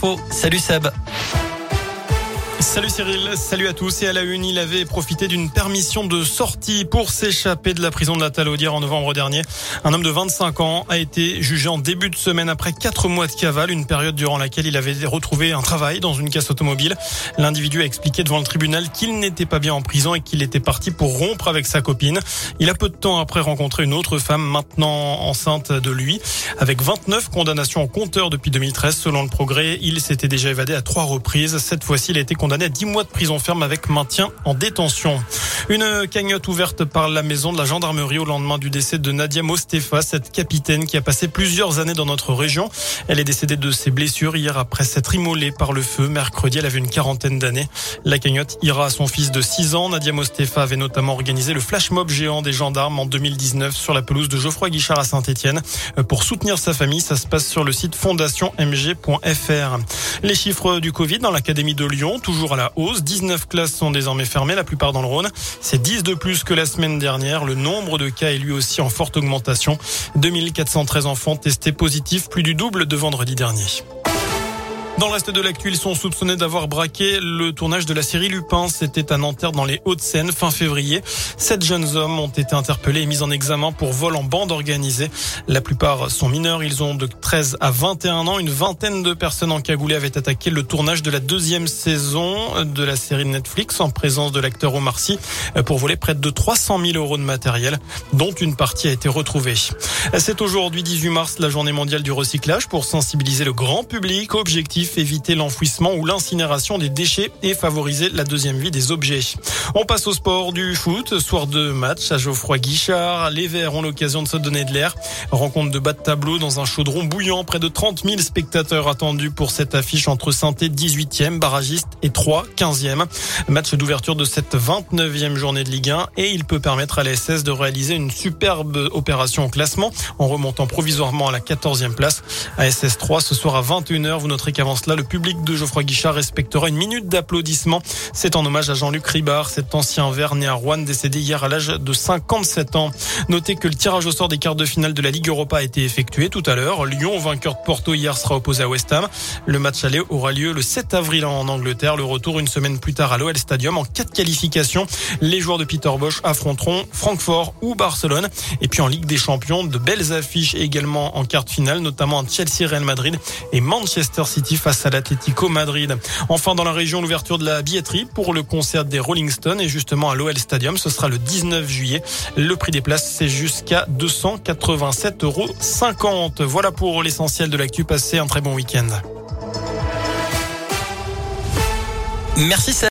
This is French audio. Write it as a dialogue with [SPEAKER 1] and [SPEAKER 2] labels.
[SPEAKER 1] Salut Seb.
[SPEAKER 2] Salut Cyril, salut à tous. Et à la une, il avait profité d'une permission de sortie pour s'échapper de la prison de la Talaudière en novembre dernier. Un homme de 25 ans a été jugé en début de semaine après quatre mois de cavale, une période durant laquelle il avait retrouvé un travail dans une casse automobile. L'individu a expliqué devant le tribunal qu'il n'était pas bien en prison et qu'il était parti pour rompre avec sa copine. Il a peu de temps après rencontré une autre femme maintenant enceinte de lui. Avec 29 condamnations en compteur depuis 2013 selon le progrès, il s'était déjà évadé à trois reprises. Cette fois-ci, il a été condamné à 10 mois de prison ferme avec maintien en détention. Une cagnotte ouverte par la maison de la gendarmerie au lendemain du décès de Nadia Mostefa, cette capitaine qui a passé plusieurs années dans notre région. Elle est décédée de ses blessures hier après s'être immolée par le feu. Mercredi, elle avait une quarantaine d'années. La cagnotte ira à son fils de 6 ans. Nadia Mostefa avait notamment organisé le flash mob géant des gendarmes en 2019 sur la pelouse de Geoffroy Guichard à Saint-Etienne. Pour soutenir sa famille, ça se passe sur le site fondationmg.fr. Les chiffres du Covid dans l'académie de Lyon, toujours à la hausse. 19 classes sont désormais fermées, la plupart dans le Rhône. C'est 10 de plus que la semaine dernière. Le nombre de cas est lui aussi en forte augmentation. 2413 enfants testés positifs, plus du double de vendredi dernier. Dans le reste de l'actu, ils sont soupçonnés d'avoir braqué le tournage de la série Lupin. C'était à Nanterre dans les Hauts-de-Seine fin février. Sept jeunes hommes ont été interpellés et mis en examen pour vol en bande organisée. La plupart sont mineurs. Ils ont de 13 à 21 ans. Une vingtaine de personnes en cagoulé avaient attaqué le tournage de la deuxième saison de la série Netflix en présence de l'acteur Omar Sy pour voler près de 300 000 euros de matériel, dont une partie a été retrouvée. C'est aujourd'hui 18 mars, la journée mondiale du recyclage pour sensibiliser le grand public. Objectif éviter l'enfouissement ou l'incinération des déchets et favoriser la deuxième vie des objets. On passe au sport du foot. Soir de match à Geoffroy Guichard. Les Verts ont l'occasion de se donner de l'air. Rencontre de bas de tableau dans un chaudron bouillant. Près de 30 000 spectateurs attendus pour cette affiche entre Sainté 18e, barragiste et 3 15e. Match d'ouverture de cette 29e journée de Ligue 1 et il peut permettre à la SS de réaliser une superbe opération au classement en remontant provisoirement à la 14e place. À SS 3 ce soir à 21h. Vous noterez qu'avant cela, le public de Geoffroy Guichard respectera une minute d'applaudissement. C'est en hommage à Jean-Luc Ribard, cet ancien vert né à Rouen, décédé hier à l'âge de 57 ans. Notez que le tirage au sort des quarts de finale de la Ligue Europa a été effectué tout à l'heure. Lyon, vainqueur de Porto hier, sera opposé à West Ham. Le match aller aura lieu le 7 avril en Angleterre. Le retour une semaine plus tard à l'OL Stadium en quatre qualifications. Les joueurs de Peter Bosch affronteront Francfort ou Barcelone. Et puis en Ligue des Champions, de belles affiches également en quart de finale, notamment Chelsea, Real Madrid et Manchester City face à l'Atlético Madrid. Enfin, dans la région, l'ouverture de la billetterie pour le concert des Rolling Stones et justement à l'OL Stadium. Ce sera le 19 juillet. Le prix des places, c'est jusqu'à 287,50 euros. Voilà pour l'essentiel de l'actu. Passez un très bon week-end.
[SPEAKER 1] Merci